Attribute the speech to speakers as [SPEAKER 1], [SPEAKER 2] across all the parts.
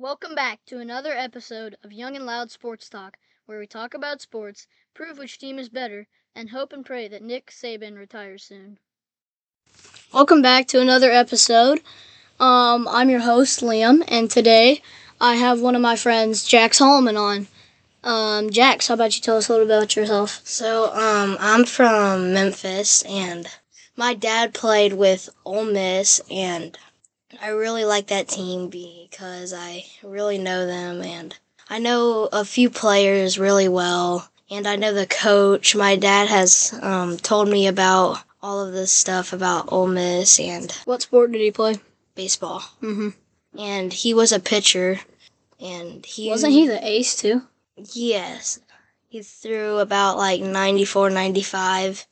[SPEAKER 1] Welcome back to another episode of Young and Loud Sports Talk, where we talk about sports, prove which team is better, and hope and pray that Nick Saban retires soon. Welcome back to another episode. Um, I'm your host, Liam, and today I have one of my friends, Jacks Holliman, on. Um, Jax, how about you tell us a little bit about yourself?
[SPEAKER 2] So, um, I'm from Memphis, and my dad played with Ole Miss, and I really like that team because I really know them, and I know a few players really well, and I know the coach. My dad has um, told me about all of this stuff about Ole Miss and
[SPEAKER 1] What sport did he play?
[SPEAKER 2] baseball,
[SPEAKER 1] Mm-hmm.
[SPEAKER 2] and he was a pitcher, and he
[SPEAKER 1] Wasn't he the ace too?
[SPEAKER 2] Yes, he threw about like 94, 95.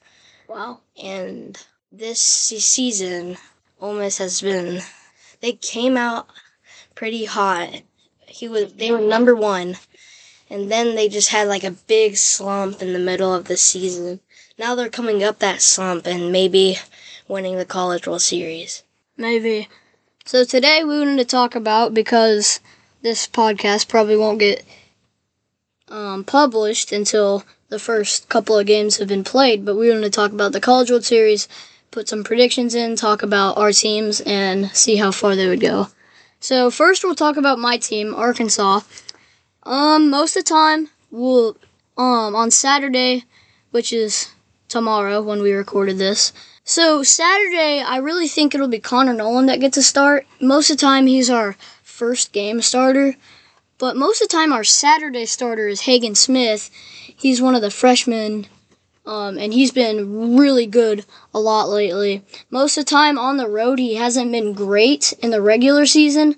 [SPEAKER 1] Wow.
[SPEAKER 2] and this se- season, Ole Miss has been. They came out pretty hot. He was. They were number one, and then they just had like a big slump in the middle of the season. Now they're coming up that slump and maybe winning the College World Series.
[SPEAKER 1] Maybe. So today we wanted to talk about because this podcast probably won't get um, published until the first couple of games have been played. But we wanted to talk about the College World Series, put some predictions in, talk about our teams, and see how far they would go. So first we'll talk about my team, Arkansas. Um, most of the time we'll um on Saturday, which is tomorrow when we recorded this. So Saturday, I really think it'll be Connor Noland that gets a start. Most of the time, he's our first game starter, but most of the time, our Saturday starter is Hagen Smith. He's one of the freshmen, um, and he's been really good a lot lately. Most of the time on the road, he hasn't been great in the regular season.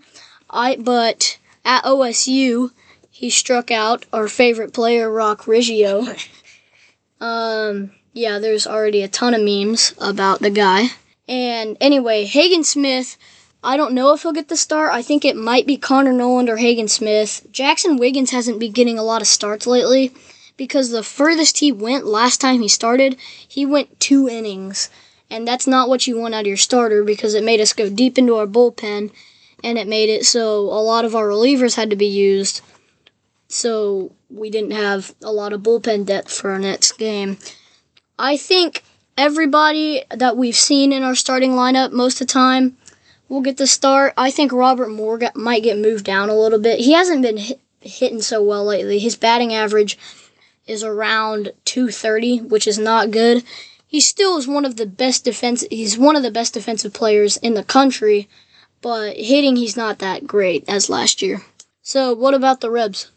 [SPEAKER 1] I but at OSU, he struck out our favorite player, Roc Riggio. Um, yeah, there's already a ton of memes about the guy. And anyway, Hagen Smith, I don't know if he'll get the start. I think it might be Connor Noland or Hagen Smith. Jaxon Wiggins hasn't been getting a lot of starts lately because the furthest he went last time he started, he went two innings. And that's not what you want out of your starter because it made us go deep into our bullpen and it made it so a lot of our relievers had to be used. So we didn't have a lot of bullpen depth for our next game. I think everybody that we've seen in our starting lineup most of the time will get the start. I think Robert Moore got, might get moved down a little bit. He hasn't been hit, hitting so well lately. His batting average is around 230, which is not good. He still is one of the best defense. He's one of the best defensive players in the country, but hitting he's not that great as last year. So what about the Rebs?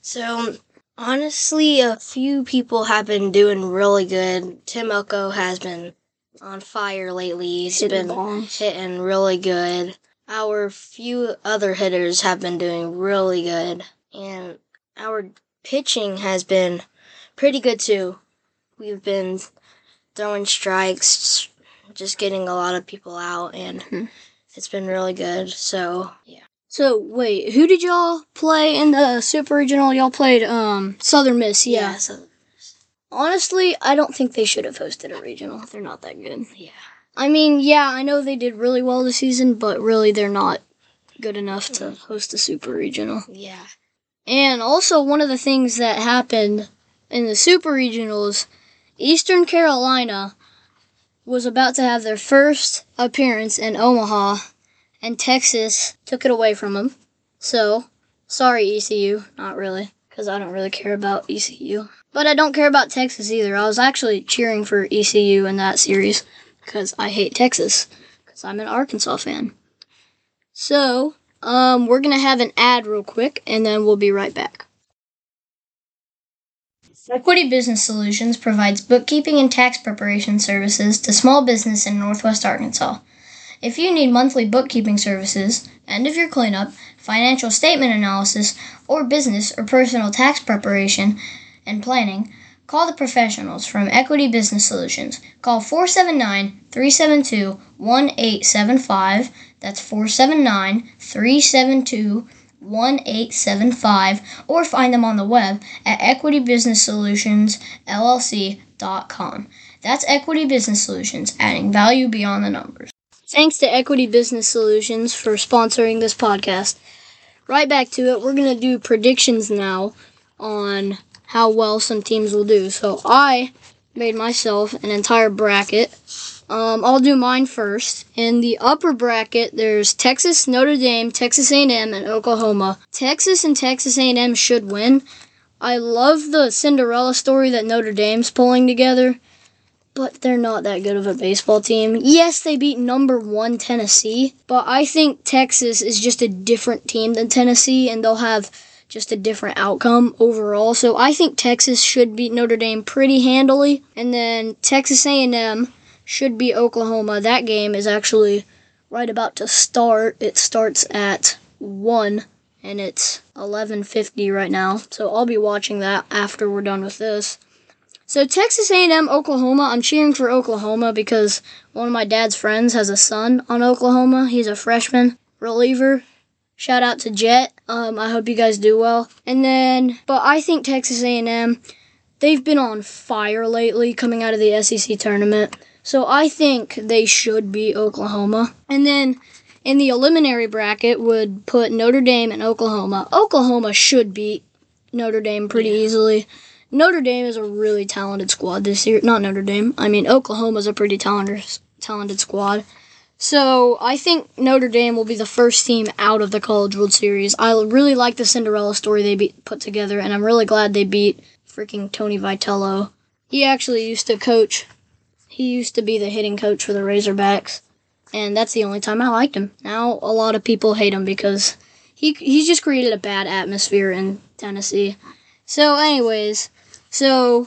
[SPEAKER 2] So honestly, a few people have been doing really good. Tim Elko has been on fire lately. He's
[SPEAKER 1] Hitting
[SPEAKER 2] been
[SPEAKER 1] bombs.
[SPEAKER 2] hitting really good. Our few other hitters have been doing really good. And our pitching has been pretty good too. We've been throwing strikes, just getting a lot of people out, and
[SPEAKER 1] Mhm.
[SPEAKER 2] it's been really good. So, yeah.
[SPEAKER 1] So wait, who did y'all play in the Super Regional? Y'all played um Southern Miss, yeah.
[SPEAKER 2] so,
[SPEAKER 1] Honestly, I don't think they should have hosted a regional. They're not that good.
[SPEAKER 2] yeah.
[SPEAKER 1] I mean, yeah, I know they did really well this season, but really they're not good enough to host a Super Regional.
[SPEAKER 2] Yeah.
[SPEAKER 1] And also one of the things that happened in the Super Regionals, Eastern Carolina was about to have their first appearance in Omaha, and Texas took it away from them. So, sorry ECU, not really, because I don't really care about ECU. But I don't care about Texas either. I was actually cheering for ECU in that series because I hate Texas because I'm an Arkansas fan. So, um, we're gonna have an ad real quick, and then we'll be right back. Equity Business Solutions provides bookkeeping and tax preparation services to small business in Northwest Arkansas. If you need monthly bookkeeping services, end of year cleanup, financial statement analysis, or business or personal tax preparation and planning, call the professionals from Equity Business Solutions. Call 479 372 1875. That's 479 372 1875 or find them on the web at equitybusinesssolutions.llc.com. That's Equity Business Solutions, adding value beyond the numbers. Thanks to Equity Business Solutions for sponsoring this podcast. right back to it. We're gonna do predictions now on how well some teams will do. So I made myself an entire bracket. Um, I'll do mine first. In the upper bracket, there's Texas, Notre Dame, Texas A&M, and Oklahoma. Texas and Texas A&M should win. I love the Cinderella story that Notre Dame's pulling together, but they're not that good of a baseball team. Yes, they beat number one Tennessee, but I think Texas is just a different team than Tennessee, and they'll have just a different outcome overall. So I think Texas should beat Notre Dame pretty handily, and then Texas A&M should be Oklahoma. That game is actually right about to start. It starts at 1 and it's 11:50 right now. So I'll be watching that after we're done with this. So Texas A&M Oklahoma, I'm cheering for Oklahoma because one of my dad's friends has a son on Oklahoma. He's a freshman reliever. Shout out to Jet. Um, I hope you guys do well. And then, but I think Texas A&M, they've been on fire lately coming out of the SEC tournament. So I think they should beat Oklahoma. And then in the eliminatory bracket would put Notre Dame and Oklahoma. Oklahoma should beat Notre Dame pretty easily. Notre Dame is a really talented squad this year. Not Notre Dame. I mean Oklahoma's a pretty talented talented squad. So I think Notre Dame will be the first team out of the College World Series. I really like the Cinderella story they beat, put together, and I'm really glad they beat freaking Tony Vitello. He actually used to coach he used to be the hitting coach for the Razorbacks, and that's the only time I liked him. Now a lot of people hate him because he he's just created a bad atmosphere in Tennessee. So, anyways, so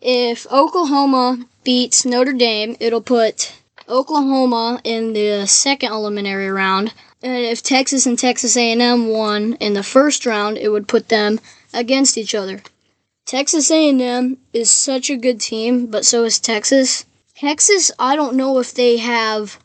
[SPEAKER 1] if Oklahoma beats Notre Dame, it'll put Oklahoma in the second eliminatory round. And if Texas and Texas A&M won in the first round, it would put them against each other. Texas A&M is such a good team, but so is Texas. Texas, I don't know if they have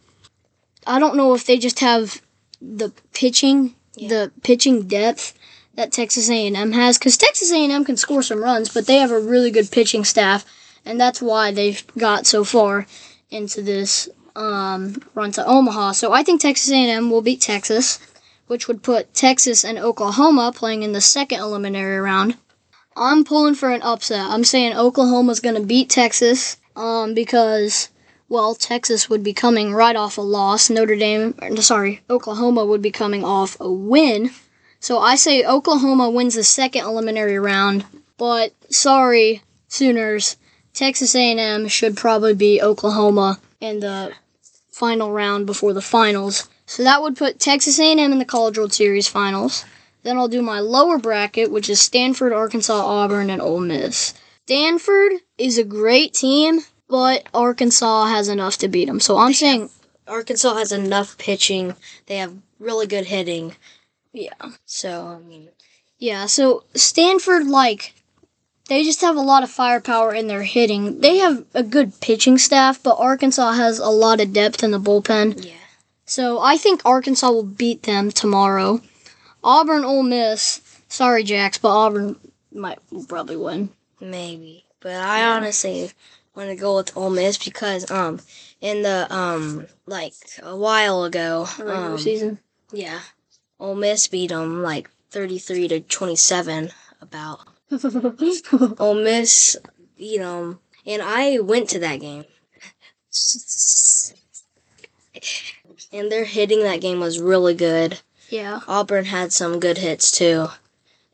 [SPEAKER 1] I don't know if they just have the pitching, yeah. the pitching depth that Texas A&M has cuz Texas A&M can score some runs, but they have a really good pitching staff, and that's why they've got so far into this um, run to Omaha. So I think Texas A&M will beat Texas, which would put Texas and Oklahoma playing in the second eliminatory round. I'm pulling for an upset. I'm saying Oklahoma's going to beat Texas um, because, well, Texas would be coming right off a loss. Notre Dame, sorry, Oklahoma would be coming off a win. So I say Oklahoma wins the second eliminatory round. But sorry, Sooners, Texas A&M should probably be Oklahoma in the final round before the finals. So that would put Texas A&M in the College World Series finals. Then I'll do my lower bracket, which is Stanford, Arkansas, Auburn, and Ole Miss. Stanford is a great team, but Arkansas has enough to beat them. So I'm saying
[SPEAKER 2] Arkansas has enough pitching. They have really good hitting.
[SPEAKER 1] Yeah.
[SPEAKER 2] So I mean,
[SPEAKER 1] yeah. So Stanford, like, they just have a lot of firepower in their hitting. They have a good pitching staff, but Arkansas has a lot of depth in the bullpen.
[SPEAKER 2] Yeah.
[SPEAKER 1] So I think Arkansas will beat them tomorrow. Auburn, Ole Miss. Sorry, Jacks, but Auburn might probably win.
[SPEAKER 2] Maybe, but I yeah. honestly want to go with Ole Miss because um in the um like a while ago
[SPEAKER 1] um, season,
[SPEAKER 2] yeah, Ole Miss beat them like thirty three to twenty seven. About Ole Miss beat them, and I went to that game. and their hitting that game was really good.
[SPEAKER 1] Yeah.
[SPEAKER 2] Auburn had some good hits too.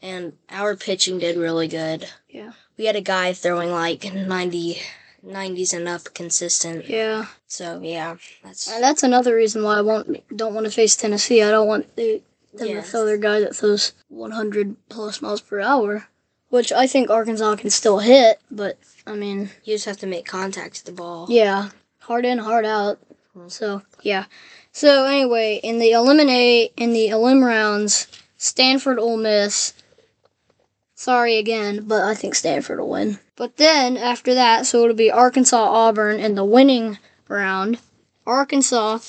[SPEAKER 2] And our pitching did really good.
[SPEAKER 1] Yeah.
[SPEAKER 2] We had a guy throwing like 90 90s and up consistent.
[SPEAKER 1] Yeah.
[SPEAKER 2] So, yeah.
[SPEAKER 1] That's and that's another reason why I won't don't want to face Tennessee. I don't want them yeah. to throw their guy that throws 100 plus miles per hour, which I think Arkansas can still hit, but I mean,
[SPEAKER 2] you just have to make contact to the ball.
[SPEAKER 1] Yeah. Hard in, hard out. Hmm. So, yeah. So anyway, in the eliminate in the elim rounds, Stanford Ole Miss. Sorry again, but I think Stanford will win. But then after that, so it'll be Arkansas Auburn in the winning round. Arkansas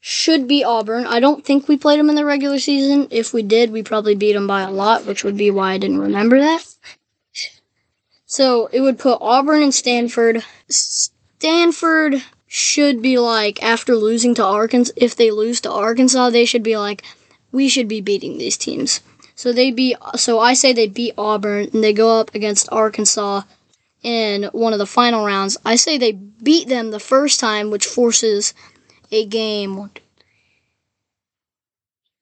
[SPEAKER 1] should be Auburn. I don't think we played them in the regular season. If we did, we probably beat them by a lot, which would be why I didn't remember that. So it would put Auburn and Stanford. Stanford should be like after losing to Arkansas if they lose to Arkansas they should be like we should be beating these teams. So they beat. So I say they beat Auburn and they go up against Arkansas in one of the final rounds. I say they beat them the first time, which forces a game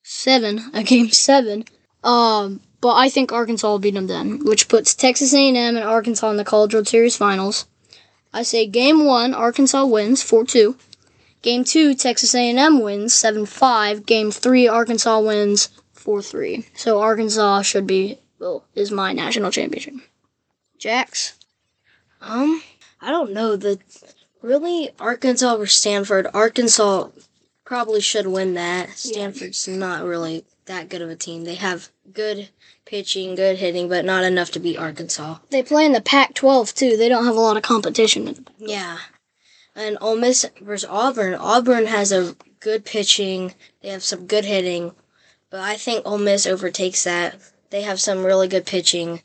[SPEAKER 1] seven, a game seven. Um, but I think Arkansas will beat them then, which puts Texas A&M and Arkansas in the College World Series finals. I say game one, Arkansas wins four two. Game two, Texas A&M wins seven five. Game three, Arkansas wins four three. So Arkansas should be well is my national championship. Jacks.
[SPEAKER 2] Um, I don't know. The really Arkansas or Stanford. Arkansas probably should win that. Stanford's not really that good of a team. They have good pitching, good hitting, but not enough to beat Arkansas.
[SPEAKER 1] They play in the Pac-12 too. They don't have a lot of competition.
[SPEAKER 2] Yeah. And Ole Miss versus Auburn. Auburn has a good pitching. They have some good hitting, but I think Ole Miss overtakes that. They have some really good pitching.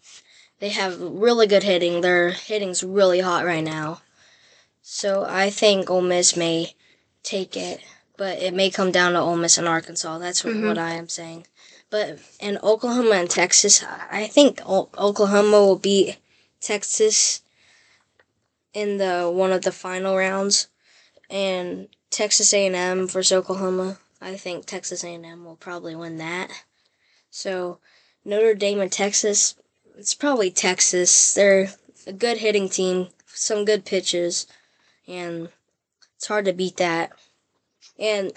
[SPEAKER 2] They have really good hitting. Their hitting's really hot right now. So I think Ole Miss may take it, but it may come down to Ole Miss and Arkansas. That's what, what I am saying. But in Oklahoma and Texas, I think o- Oklahoma will beat Texas in the one of the final rounds, and Texas A&M versus Oklahoma. I think Texas A&M will probably win that. So Notre Dame and Texas, it's probably Texas. They're a good hitting team, some good pitches, and it's hard to beat that. And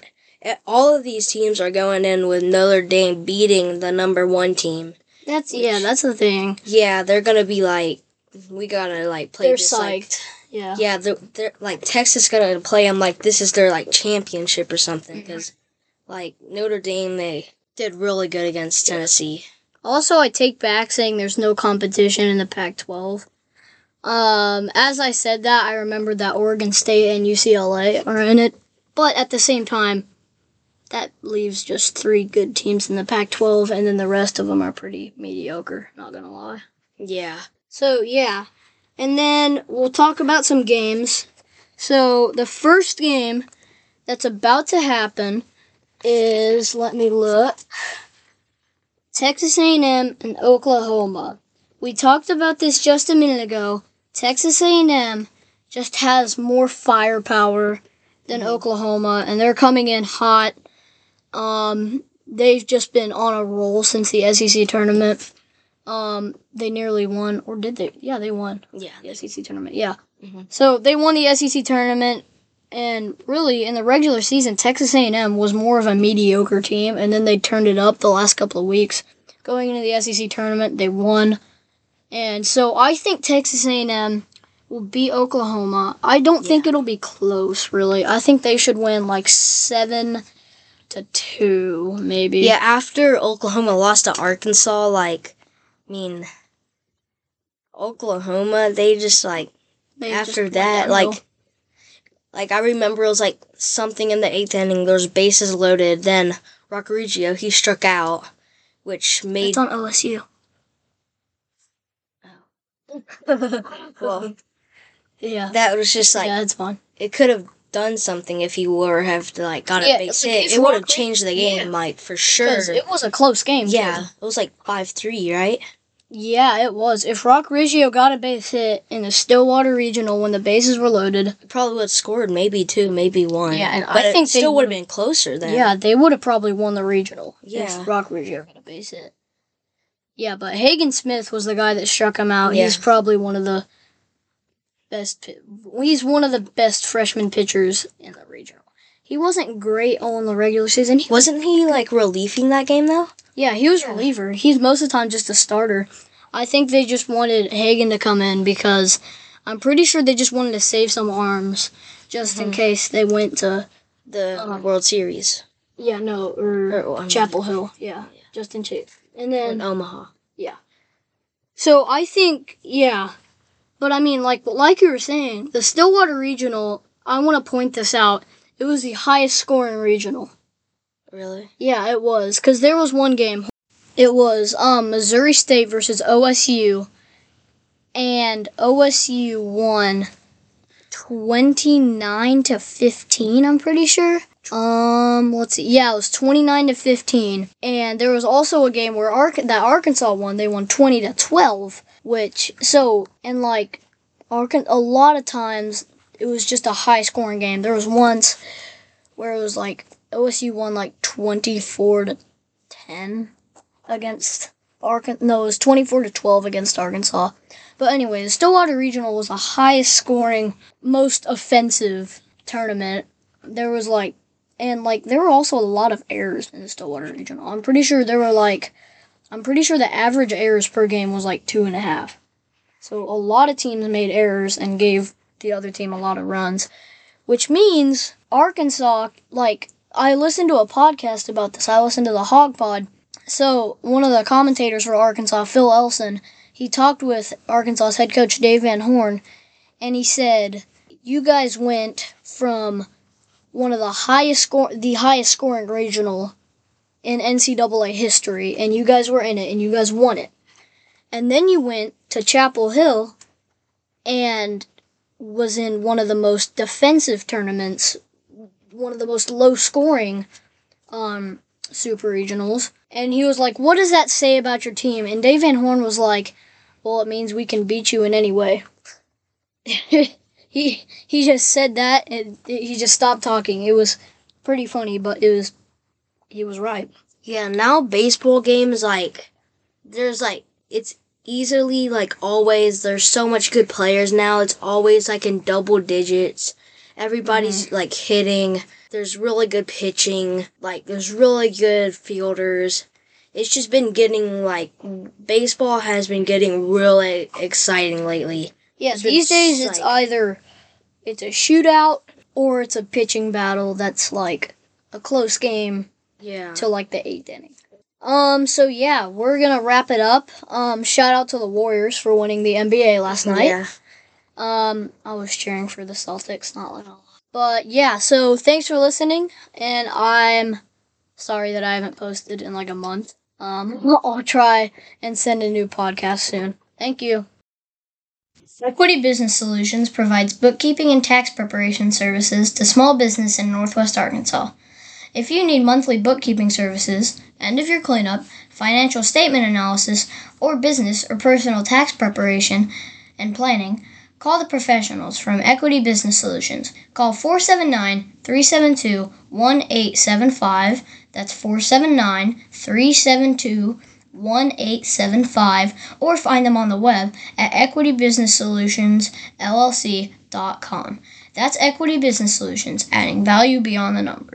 [SPEAKER 2] all of these teams are going in with Notre Dame beating the number one team.
[SPEAKER 1] That's yeah, that's the thing.
[SPEAKER 2] Yeah, they're gonna be like, we gotta like play
[SPEAKER 1] They're
[SPEAKER 2] this like
[SPEAKER 1] psyched. yeah.
[SPEAKER 2] yeah, they're, they're like Texas gonna play them like this is their like championship or something
[SPEAKER 1] Mm-hmm.
[SPEAKER 2] because like Notre Dame they did really good against Tennessee.
[SPEAKER 1] Also, I take back saying there's no competition in the Pac-12. Um, as I said that, I remembered that Oregon State and UCLA are in it, but at the same time, that leaves just three good teams in the Pac-12, and then the rest of them are pretty mediocre. Not gonna lie.
[SPEAKER 2] Yeah,
[SPEAKER 1] So yeah, and then we'll talk about some games. So the first game that's about to happen is let me look. Texas A&M and Oklahoma. We talked about this just a minute ago. Texas A&M just has more firepower than Oklahoma, and they're coming in hot. Um, they've just been on a roll since the SEC tournament. Um, they nearly won, or did they? Yeah, they won
[SPEAKER 2] yeah,
[SPEAKER 1] the SEC tournament. Yeah.
[SPEAKER 2] Mhm.
[SPEAKER 1] So they won the SEC tournament, and really in the regular season, Texas A&M was more of a mediocre team, and then they turned it up the last couple of weeks. Going into the SEC tournament, they won, and so I think Texas A&M will beat Oklahoma. I don't think it'll be close, really. I think they should win like seven to two, maybe.
[SPEAKER 2] yeah. After Oklahoma lost to Arkansas, like, I mean, Oklahoma they just like
[SPEAKER 1] They
[SPEAKER 2] after
[SPEAKER 1] went
[SPEAKER 2] that like. Like I remember it was like something in the eighth inning. There was bases loaded. Then Roc Riggio he struck out, which made
[SPEAKER 1] it's on OSU.
[SPEAKER 2] well
[SPEAKER 1] Yeah.
[SPEAKER 2] that was just like
[SPEAKER 1] yeah, it's fine.
[SPEAKER 2] it could have done something if he were have like got a base
[SPEAKER 1] like,
[SPEAKER 2] hit. It would have changed the game,
[SPEAKER 1] yeah.
[SPEAKER 2] like for sure.
[SPEAKER 1] It was a close game. too.
[SPEAKER 2] yeah, it was like five three, right?
[SPEAKER 1] Yeah, it was. If Roc Riggio got a base hit in the Stillwater Regional when the bases were loaded,
[SPEAKER 2] It probably would have scored maybe two, maybe one.
[SPEAKER 1] Yeah, and
[SPEAKER 2] but
[SPEAKER 1] I think
[SPEAKER 2] still would have been closer then.
[SPEAKER 1] yeah, they would have probably won the regional
[SPEAKER 2] Yeah.
[SPEAKER 1] if Roc Riggio got a base hit. Yeah, but Hagen Smith was the guy that struck him out.
[SPEAKER 2] Yeah.
[SPEAKER 1] He's probably one of the best. He's one of the best freshman pitchers in the regional. He wasn't great all in the regular season. He
[SPEAKER 2] Wasn't he like relieving that game though?
[SPEAKER 1] Yeah, he was reliever. He's most of the time just a starter. I think they just wanted Hagen to come in because I'm pretty sure they just wanted to save some arms just in case they went to
[SPEAKER 2] The
[SPEAKER 1] Uh-huh.
[SPEAKER 2] World Series
[SPEAKER 1] yeah no or,
[SPEAKER 2] Or, um,
[SPEAKER 1] Chapel Hill. Yeah, just in case. And
[SPEAKER 2] in
[SPEAKER 1] then
[SPEAKER 2] Omaha. Yeah.
[SPEAKER 1] So I think yeah, but I mean like like you were saying the Stillwater Regional. I want to point this out. It was the highest scoring regional.
[SPEAKER 2] Really?
[SPEAKER 1] Yeah, it was because there was one game. It was um Missouri State versus OSU, and OSU won twenty nine to fifteen. I'm pretty sure. Um, let's see. Yeah, it was 29 to 15. And there was also a game where Ark- that Arkansas won. They won 20 to 12, which so and like a lot of times it was just a high scoring game. There was once where it was like OSU won like 24 to 10 against Arkansas. No, it was 24 to 12 against Arkansas. But anyway, the Stillwater Regional was the highest scoring, most offensive tournament. There was like, and like, there were also a lot of errors in the Stillwater Regional. I'm pretty sure there were like, I'm pretty sure the average errors per game was like two and a half. So a lot of teams made errors and gave the other team a lot of runs, which means Arkansas, like, I listened to a podcast about this. I listened to the Hog Pod. So one of the commentators for Arkansas, Phil Elson, he talked with Arkansas's head coach Dave Van Horn, and he said, "You guys went from one of the highest score, the highest scoring regional in NCAA history, and you guys were in it, and you guys won it. And then you went to Chapel Hill, and was in one of the most defensive tournaments, one of the most low scoring um, super regionals. And he was like, What does that say about your team? And Dave Van Horn was like, Well, it means we can beat you in any way. he he just said that and he just stopped talking. It was pretty funny, but it was he was right.
[SPEAKER 2] Yeah, now baseball games like there's like it's easily like always there's so much good players now. It's always like in double digits. Everybody's mm-hmm. like hitting. There's really good pitching. Like there's really good fielders. It's just been getting like baseball has been getting really exciting lately.
[SPEAKER 1] Yeah,
[SPEAKER 2] It's
[SPEAKER 1] these days it's either it's a shootout or it's a pitching battle that's like a close game
[SPEAKER 2] Yeah.
[SPEAKER 1] till like the eighth inning. Um, so yeah, we're gonna wrap it up. Um, shout out to the Warriors for winning the NBA last night.
[SPEAKER 2] Yeah.
[SPEAKER 1] Um, I was cheering for the Celtics, not like But yeah, so thanks for listening, and I'm sorry that I haven't posted in like a month. Um, I'll try and send a new podcast soon. Thank you. Equity Business Solutions provides bookkeeping and tax preparation services to small business in Northwest Arkansas. If you need monthly bookkeeping services, end of year cleanup, financial statement analysis, or business or personal tax preparation and planning, call the professionals from Equity Business Solutions. Call 479 372 1875. That's 479 372 1875. Or find them on the web at equitybusinesssolutionsllc.com. That's Equity Business Solutions, adding value beyond the numbers.